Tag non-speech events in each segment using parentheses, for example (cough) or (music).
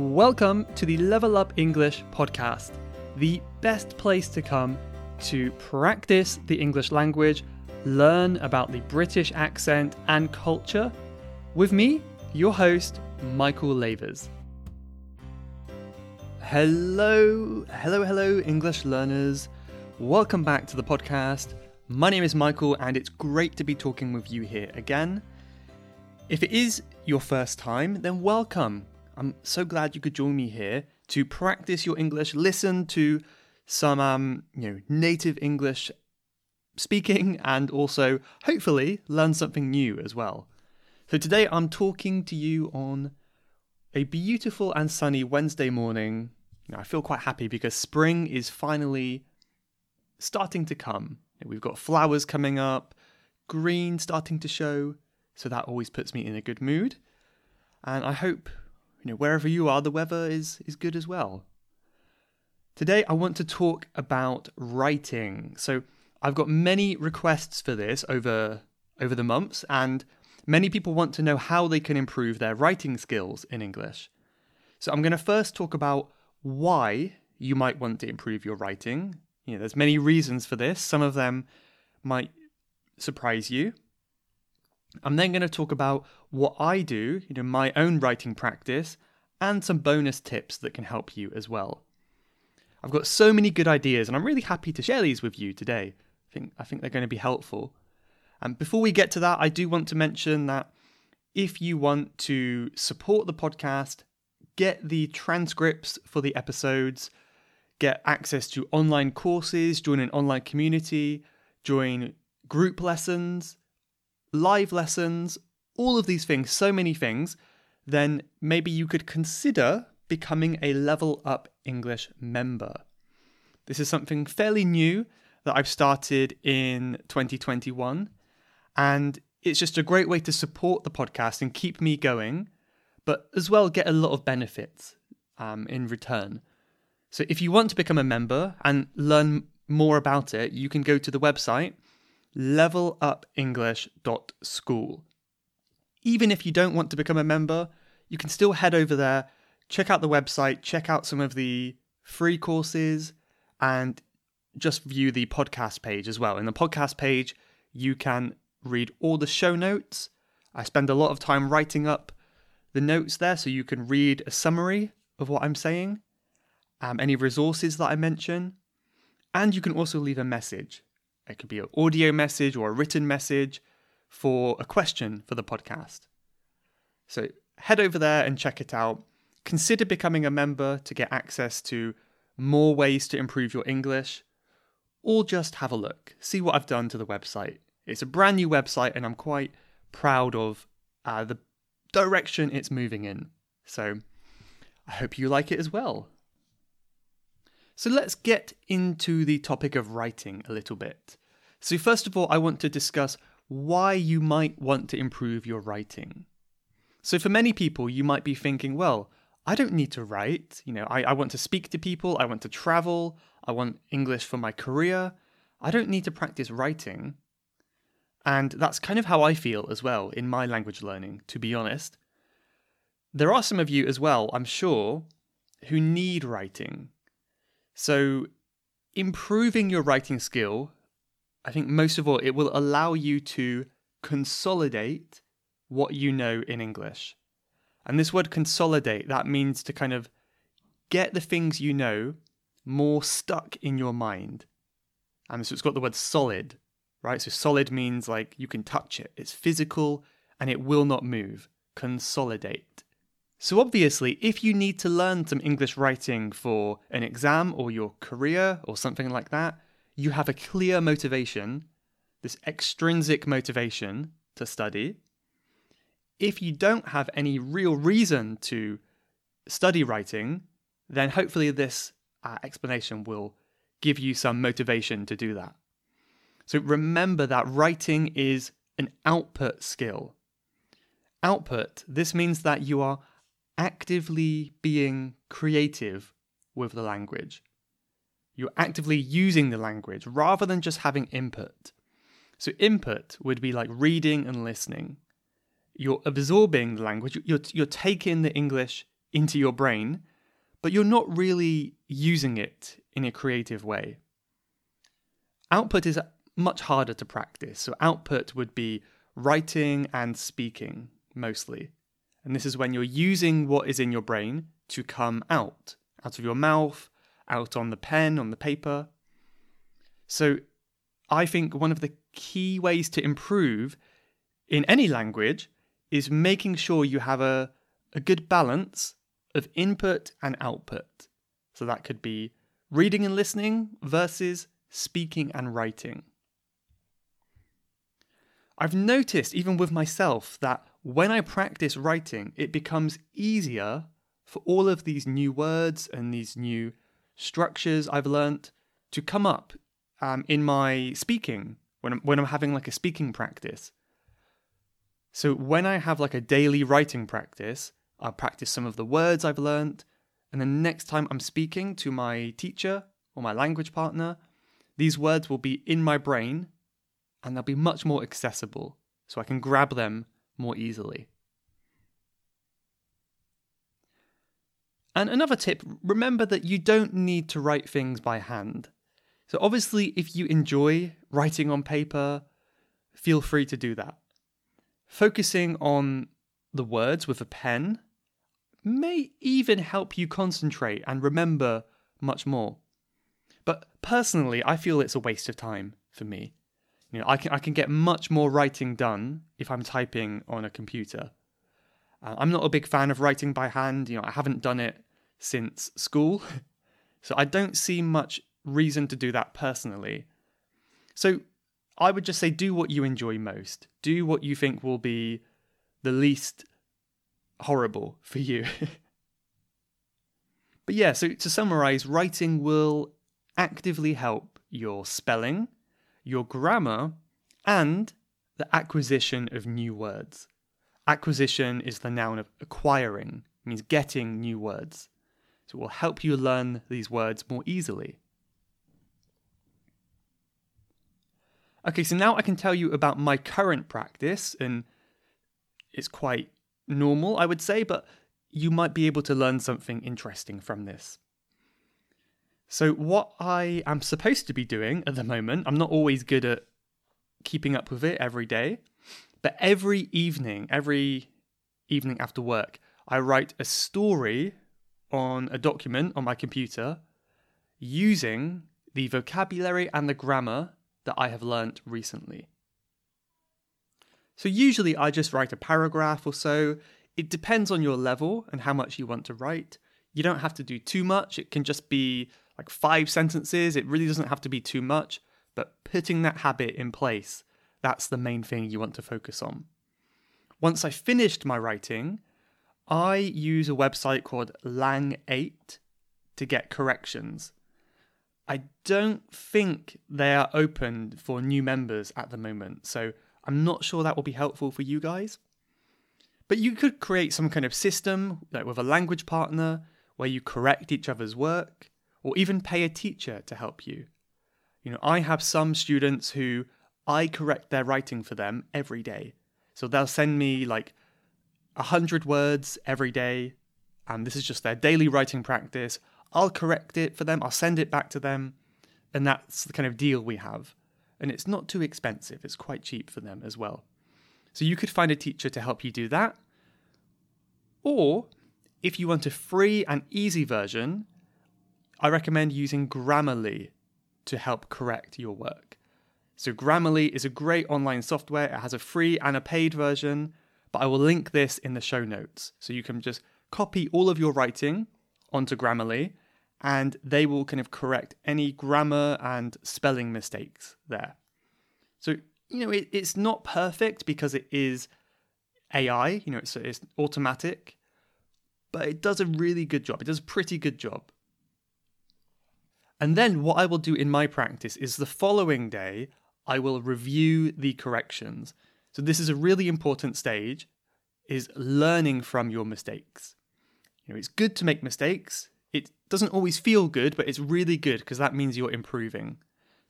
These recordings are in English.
Welcome to the Level Up English podcast, the best place to come to practice the English language, learn about the British accent and culture, with me, your host, Michael Lavers. Hello, hello, hello, English learners. Welcome back to the podcast. My name is Michael, and it's great to be talking with you here again. If it is your first time, then welcome. I'm so glad you could join me here to practice your English, listen to some um, you know, native English speaking, and also hopefully learn something new as well. So today I'm talking to you on a beautiful and sunny Wednesday morning. I feel quite happy because spring is finally starting to come. We've got flowers coming up, green starting to show, so that always puts me in a good mood. And I hope, you know, wherever you are, the weather is, is good as well. Today I want to talk about writing. So I've got many requests for this over over the months and many people want to know how they can improve their writing skills in English. So I'm going to first talk about why you might want to improve your writing you know, there's many reasons for this. Some of them might surprise you. I'm then going to talk about what I do, you know, my own writing practice, and some bonus tips that can help you as well. I've got so many good ideas, and I'm really happy to share these with you today. I think I think they're going to be helpful. And before we get to that, I do want to mention that if you want to support the podcast, get the transcripts for the episodes, get access to online courses, join an online community, join group lessons, live lessons, all of these things, so many things, then maybe you could consider becoming a Level Up English member. This is something fairly new that I've started in 2021, and it's just a great way to support the podcast and keep me going, but as well get a lot of benefits um, in return. So if you want to become a member and learn more about it, you can go to the website levelupenglish.school. Even if you don't want to become a member, you can still head over there, check out the website, check out some of the free courses, and just view the podcast page as well. In the podcast page, you can read all the show notes. I spend a lot of time writing up the notes there so you can read a summary of what I'm saying um, any resources that I mention, and you can also leave a message. It could be an audio message or a written message for a question for the podcast. So head over there and check it out. Consider becoming a member to get access to more ways to improve your English, or just have a look, see what I've done to the website. It's a brand new website, and I'm quite proud of uh, the direction it's moving in. So I hope you like it as well. So let's get into the topic of writing a little bit. So, first of all, I want to discuss why you might want to improve your writing. So, for many people, you might be thinking, well, I don't need to write. You know, I, I want to speak to people, I want to travel, I want English for my career. I don't need to practice writing. And that's kind of how I feel as well in my language learning, to be honest. There are some of you as well, I'm sure, who need writing. So, improving your writing skill, I think most of all, it will allow you to consolidate what you know in English. And this word consolidate, that means to kind of get the things you know more stuck in your mind. And so it's got the word solid, right? So solid means like you can touch it, it's physical and it will not move. Consolidate. So, obviously, if you need to learn some English writing for an exam or your career or something like that, you have a clear motivation, this extrinsic motivation to study. If you don't have any real reason to study writing, then hopefully this uh, explanation will give you some motivation to do that. So remember that writing is an output skill. Output, this means that you are actively being creative with the language. You're actively using the language rather than just having input. So, input would be like reading and listening. You're absorbing the language, you're, you're taking the English into your brain, but you're not really using it in a creative way. Output is much harder to practice. So, output would be writing and speaking mostly. And this is when you're using what is in your brain to come out, out of your mouth, out on the pen, on the paper. So, I think one of the key ways to improve in any language is making sure you have a, a good balance of input and output. So, that could be reading and listening versus speaking and writing. I've noticed, even with myself, that when I practice writing, it becomes easier for all of these new words and these new structures I've learnt to come up um, in my speaking when I'm, when I'm having like a speaking practice. So when I have like a daily writing practice, I'll practice some of the words I've learnt, and then next time I'm speaking to my teacher or my language partner, these words will be in my brain and they'll be much more accessible so I can grab them more easily. And another tip remember that you don't need to write things by hand. So, obviously, if you enjoy writing on paper, feel free to do that. Focusing on the words with a pen may even help you concentrate and remember much more. But personally, I feel it's a waste of time for me. You know, I can I can get much more writing done if I'm typing on a computer. Uh, I'm not a big fan of writing by hand. You know, I haven't done it since school, (laughs) so I don't see much reason to do that personally. So I would just say do what you enjoy most. Do what you think will be the least horrible for you. (laughs) but yeah, so to summarize, writing will actively help your spelling, your grammar, and the acquisition of new words. Acquisition is the noun of acquiring, means getting new words. So it will help you learn these words more easily. Okay, so now I can tell you about my current practice, and it's quite normal, I would say, but you might be able to learn something interesting from this. So, what I am supposed to be doing at the moment, I'm not always good at keeping up with it every day, but every evening, every evening after work, I write a story on a document on my computer using the vocabulary and the grammar that I have learnt recently. So, usually I just write a paragraph or so. It depends on your level and how much you want to write. You don't have to do too much, it can just be like five sentences. It really doesn't have to be too much, but putting that habit in place, that's the main thing you want to focus on. Once I finished my writing, I use a website called Lang8 to get corrections. I don't think they are open for new members at the moment, so I'm not sure that will be helpful for you guys. But you could create some kind of system, like with a language partner, where you correct each other's work or even pay a teacher to help you. You know, I have some students who I correct their writing for them every day. So they'll send me like a hundred words every day, and this is just their daily writing practice. I'll correct it for them, I'll send it back to them, and that's the kind of deal we have. And it's not too expensive, it's quite cheap for them as well. So you could find a teacher to help you do that. Or if you want a free and easy version, I recommend using Grammarly to help correct your work. So, Grammarly is a great online software. It has a free and a paid version, but I will link this in the show notes. So, you can just copy all of your writing onto Grammarly and they will kind of correct any grammar and spelling mistakes there. So, you know, it, it's not perfect because it is AI, you know, it's, it's automatic, but it does a really good job. It does a pretty good job. And then what I will do in my practice is the following day, I will review the corrections. So this is a really important stage is learning from your mistakes. You know, it's good to make mistakes. It doesn't always feel good, but it's really good because that means you're improving.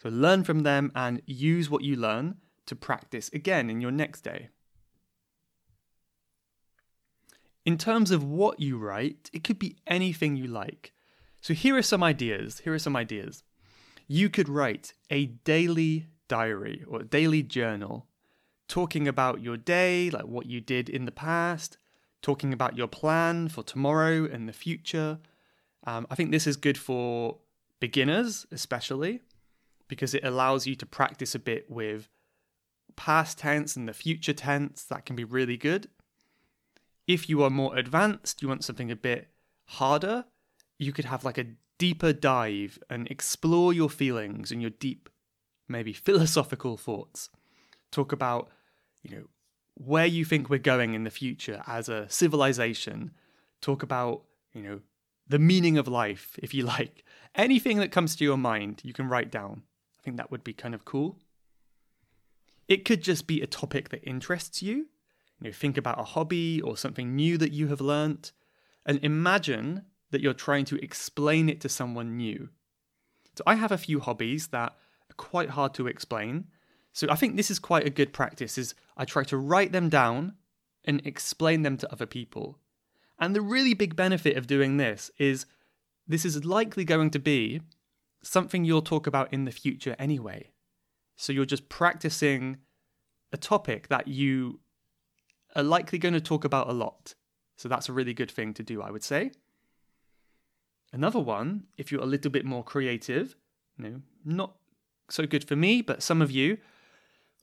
So learn from them and use what you learn to practice again in your next day. In terms of what you write, it could be anything you like. So here are some ideas. Here are some ideas. You could write a daily diary or daily journal talking about your day, like what you did in the past, talking about your plan for tomorrow and the future. Um, I think this is good for beginners, especially because it allows you to practice a bit with past tense and the future tense. That can be really good. If you are more advanced, you want something a bit harder, you could have like a deeper dive and explore your feelings and your deep, maybe philosophical thoughts. Talk about, you know, where you think we're going in the future as a civilization. Talk about, you know, the meaning of life, (laughs) if you like. Anything that comes to your mind, you can write down. I think that would be kind of cool. It could just be a topic that interests you. You know, think about a hobby or something new that you have learnt, and imagine that you're trying to explain it to someone new. So I have a few hobbies that quite hard to explain. So I think this is quite a good practice is I try to write them down and explain them to other people. And the really big benefit of doing this is this is likely going to be something you'll talk about in the future anyway. So you're just practicing a topic that you are likely going to talk about a lot. So that's a really good thing to do, I would say. Another one, if you're a little bit more creative, you know, not so good for me, but some of you,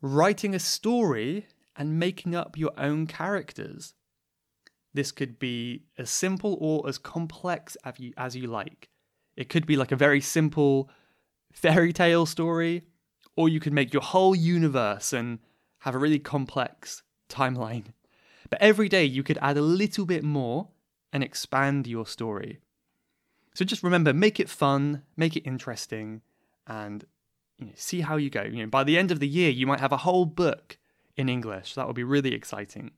writing a story and making up your own characters. This could be as simple or as complex as you, as you like. It could be like a very simple fairy tale story, or you could make your whole universe and have a really complex timeline. But every day you could add a little bit more and expand your story. So just remember, make it fun, make it interesting, and see how you go. You know, by the end of the year, you might have a whole book in English. That would be really exciting.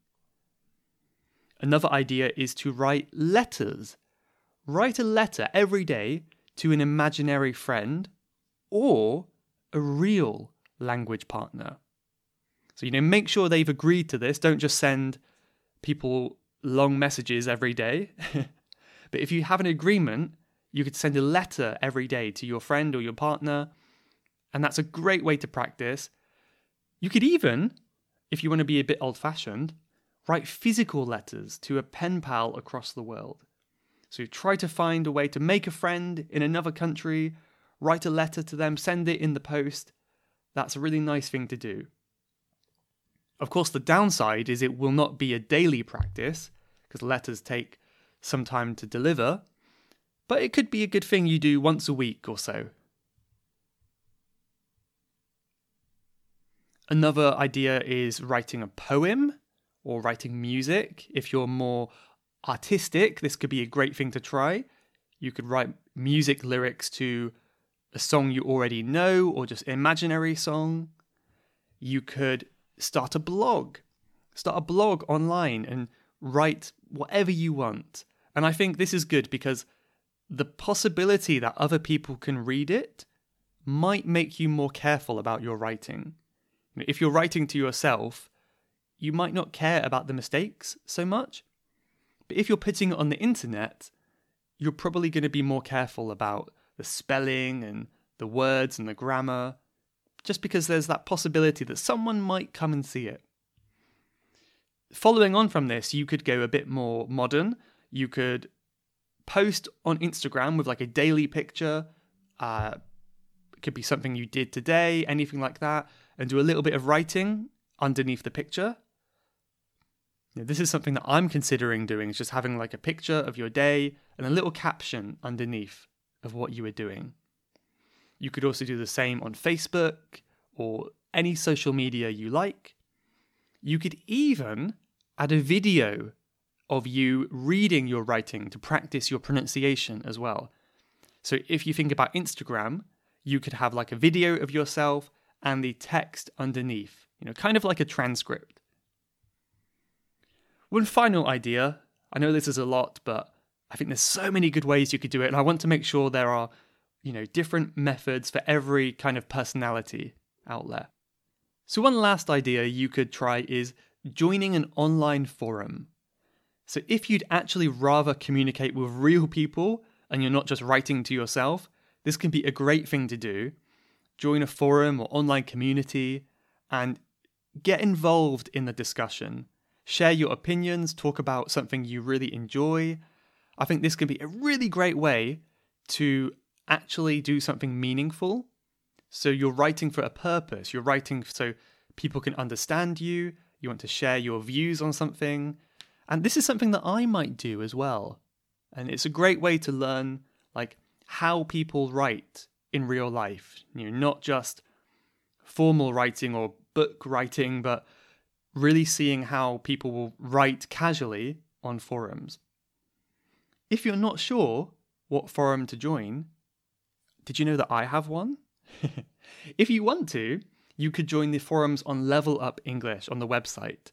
Another idea is to write letters. Write a letter every day to an imaginary friend or a real language partner. So, you know, make sure they've agreed to this. Don't just send people long messages every day. (laughs) but if you have an agreement, you could send a letter every day to your friend or your partner, and that's a great way to practice. You could even, if you want to be a bit old fashioned, write physical letters to a pen pal across the world. So try to find a way to make a friend in another country, write a letter to them, send it in the post. That's a really nice thing to do. Of course, the downside is it will not be a daily practice because letters take some time to deliver, but it could be a good thing you do once a week or so. Another idea is writing a poem or writing music. If you're more artistic, this could be a great thing to try. You could write music lyrics to a song you already know or just imaginary song. You could start a blog. Start a blog online and write whatever you want. And I think this is good because the possibility that other people can read it might make you more careful about your writing. If you're writing to yourself, you might not care about the mistakes so much. But if you're putting it on the internet, you're probably going to be more careful about the spelling and the words and the grammar, just because there's that possibility that someone might come and see it. Following on from this, you could go a bit more modern. You could post on Instagram with like a daily picture. Uh, it could be something you did today, anything like that, and do a little bit of writing underneath the picture. This is something that I'm considering doing, is just having like a picture of your day and a little caption underneath of what you were doing. You could also do the same on Facebook or any social media you like. You could even add a video of you reading your writing to practice your pronunciation as well. So if you think about Instagram, you could have like a video of yourself and the text underneath, you know, kind of like a transcript. One final idea I know this is a lot, but I think there's so many good ways you could do it, and I want to make sure there are, you know, different methods for every kind of personality out there. So, one last idea you could try is joining an online forum. So if you'd actually rather communicate with real people and you're not just writing to yourself, this can be a great thing to do. Join a forum or online community and get involved in the discussion. Share your opinions, talk about something you really enjoy. I think this can be a really great way to actually do something meaningful. So you're writing for a purpose. You're writing so people can understand you. You want to share your views on something. And this is something that I might do as well. And it's a great way to learn like how people write in real life. You know, not just formal writing or book writing, but really seeing how people will write casually on forums. If you're not sure what forum to join, did you know that I have one? (laughs) if you want to, you could join the forums on Level Up English on the website.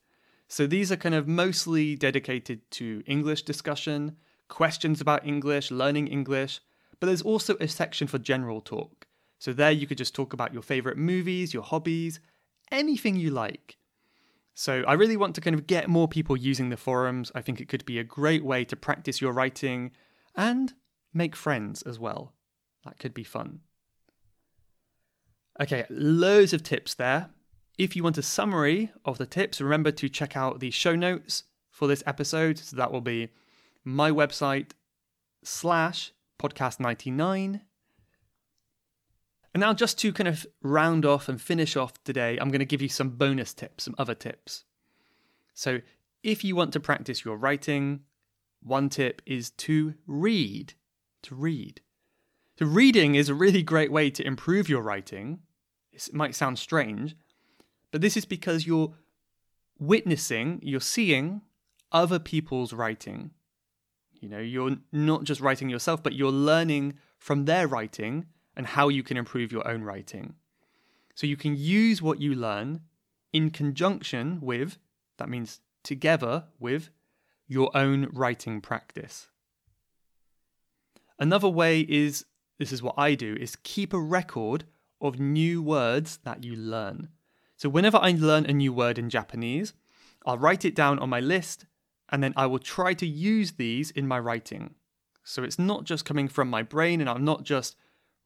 So these are kind of mostly dedicated to English discussion, questions about English, learning English, but there's also a section for general talk. So there you could just talk about your favorite movies, your hobbies, anything you like. So I really want to kind of get more people using the forums. I think it could be a great way to practice your writing and make friends as well. That could be fun. Okay, loads of tips there. If you want a summary of the tips, remember to check out the show notes for this episode. So that will be my website slash podcast 99. And now, just to kind of round off and finish off today, I'm going to give you some bonus tips, some other tips. So, if you want to practice your writing, one tip is to read. To read. So, reading is a really great way to improve your writing. It might sound strange, but this is because you're witnessing, you're seeing other people's writing. You know, you're not just writing yourself, but you're learning from their writing and how you can improve your own writing. So you can use what you learn in conjunction with, that means together with, your own writing practice. Another way is this is what I do, is keep a record of new words that you learn. So whenever I learn a new word in Japanese, I'll write it down on my list and then I will try to use these in my writing. So it's not just coming from my brain and I'm not just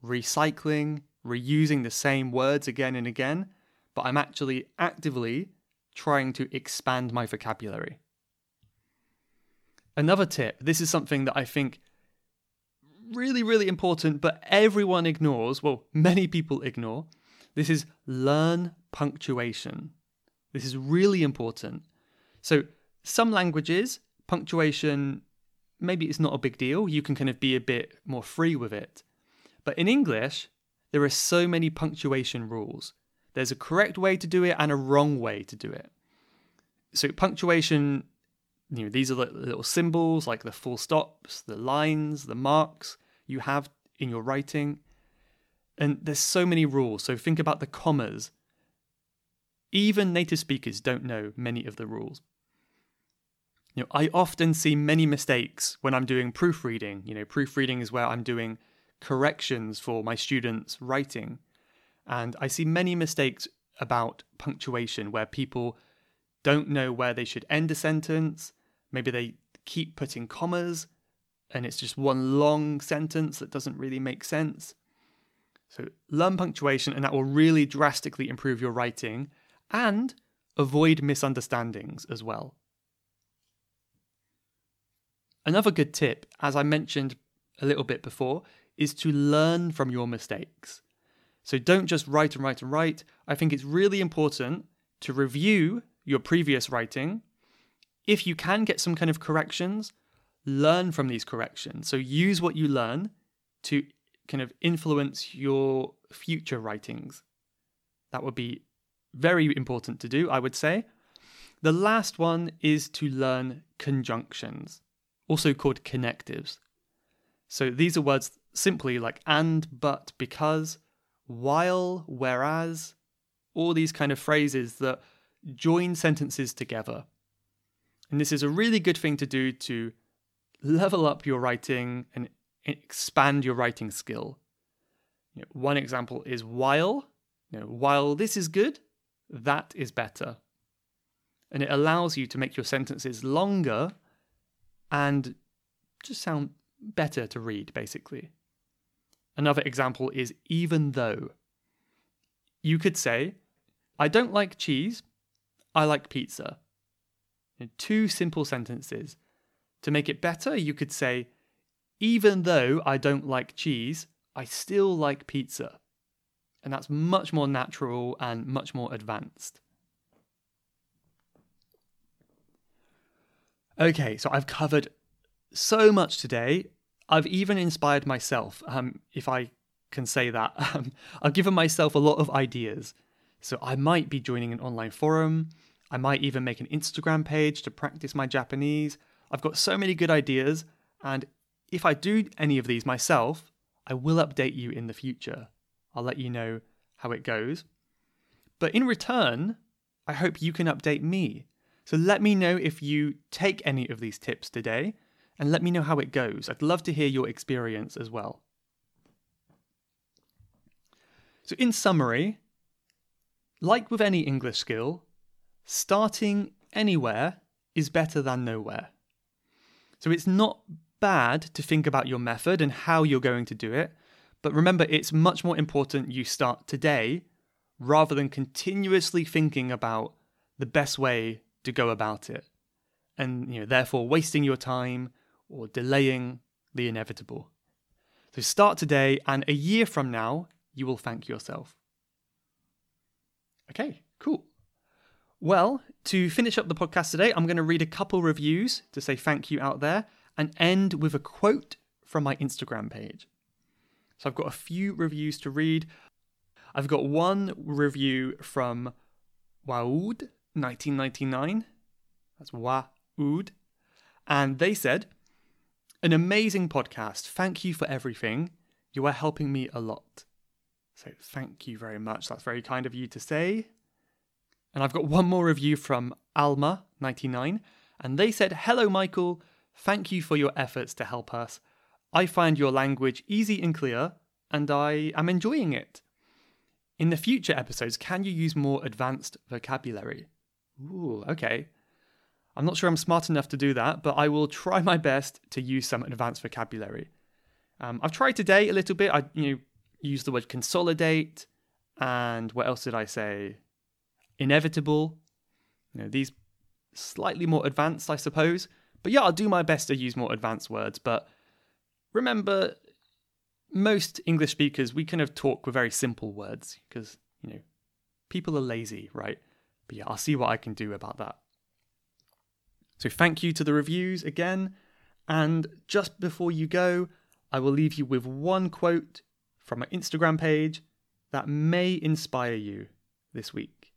recycling, reusing the same words again and again, but I'm actually actively trying to expand my vocabulary. Another tip this is something that I think really, really important, but everyone ignores. Well, many people ignore. This is learn punctuation. This is really important. So, some languages, punctuation, maybe it's not a big deal. You can kind of be a bit more free with it. But in English, there are so many punctuation rules. There's a correct way to do it and a wrong way to do it. So, punctuation, you know, these are the little symbols like the full stops, the lines, the marks you have in your writing. And there's so many rules. So think about the commas. Even native speakers don't know many of the rules. You know, I often see many mistakes when I'm doing proofreading. You know, proofreading is where I'm doing corrections for my students' writing. And I see many mistakes about punctuation where people don't know where they should end a sentence. Maybe they keep putting commas and it's just one long sentence that doesn't really make sense. So learn punctuation, and that will really drastically improve your writing and avoid misunderstandings as well. Another good tip, as I mentioned a little bit before, is to learn from your mistakes. So don't just write and write and write. I think it's really important to review your previous writing. If you can get some kind of corrections, learn from these corrections. So use what you learn to kind of influence your future writings. That would be very important to do, I would say. The last one is to learn conjunctions, also called connectives. So these are words simply like and, but, because, while, whereas, all these kind of phrases that join sentences together. And this is a really good thing to do to level up your writing and expand your writing skill. You know, one example is while. You know, while this is good, that is better. And it allows you to make your sentences longer and just sound better to read, basically. Another example is even though. You could say, I don't like cheese, I like pizza. In two simple sentences. To make it better, you could say, even though I don't like cheese, I still like pizza. And that's much more natural and much more advanced. Okay, so I've covered so much today. I've even inspired myself, um, if I can say that. (laughs) Um, I've given myself a lot of ideas. So I might be joining an online forum. I might even make an Instagram page to practice my Japanese. I've got so many good ideas, and if I do any of these myself, I will update you in the future. I'll let you know how it goes. But in return, I hope you can update me. So let me know if you take any of these tips today and let me know how it goes. I'd love to hear your experience as well. So, in summary, like with any English skill, starting anywhere is better than nowhere. So, it's not bad to think about your method and how you're going to do it, but remember, it's much more important you start today rather than continuously thinking about the best way to go about it and you know therefore wasting your time or delaying the inevitable. So start today, and a year from now, you will thank yourself. Okay, cool. Well, to finish up the podcast today, I'm going to read a couple reviews to say thank you out there and end with a quote from my Instagram page. So I've got a few reviews to read. I've got one review from Waoud, 1999. That's Waoud. And they said, an amazing podcast. Thank you for everything. You are helping me a lot. So thank you very much. That's very kind of you to say. And I've got one more review from Alma99, and they said, Hello, Michael. Thank you for your efforts to help us. I find your language easy and clear, and I am enjoying it. In the future episodes, can you use more advanced vocabulary? Ooh, okay. I'm not sure I'm smart enough to do that, but I will try my best to use some advanced vocabulary. Um, I've tried today a little bit. I you know use the word consolidate, and what else did I say? Inevitable. You know these slightly more advanced, I suppose. But yeah, I'll do my best to use more advanced words. But remember, most English speakers we kind of talk with very simple words because you know people are lazy, right? But yeah, I'll see what I can do about that. So thank you to the reviews again. And just before you go, I will leave you with one quote from my Instagram page that may inspire you this week.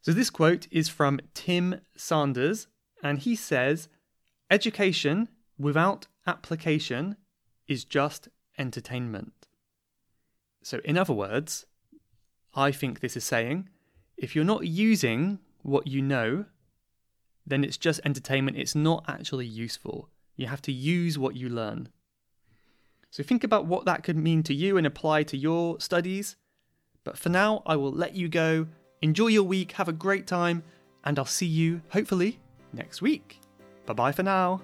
So this quote is from Tim Sanders, and he says, Education without application is just entertainment. So, in other words, I think this is saying if you're not using what you know then it's just entertainment. It's not actually useful. You have to use what you learn. So think about what that could mean to you and apply to your studies. But for now, I will let you go. Enjoy your week, have a great time, and I'll see you, hopefully, next week. Bye bye for now.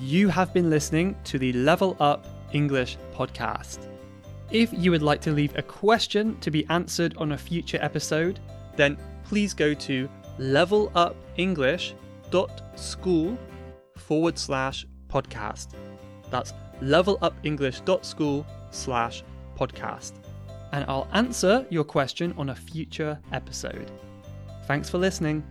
You have been listening to the Level Up English podcast. If you would like to leave a question to be answered on a future episode, then please go to levelupenglish.school forward slash podcast. That's levelupenglish.school slash podcast. And I'll answer your question on a future episode. Thanks for listening.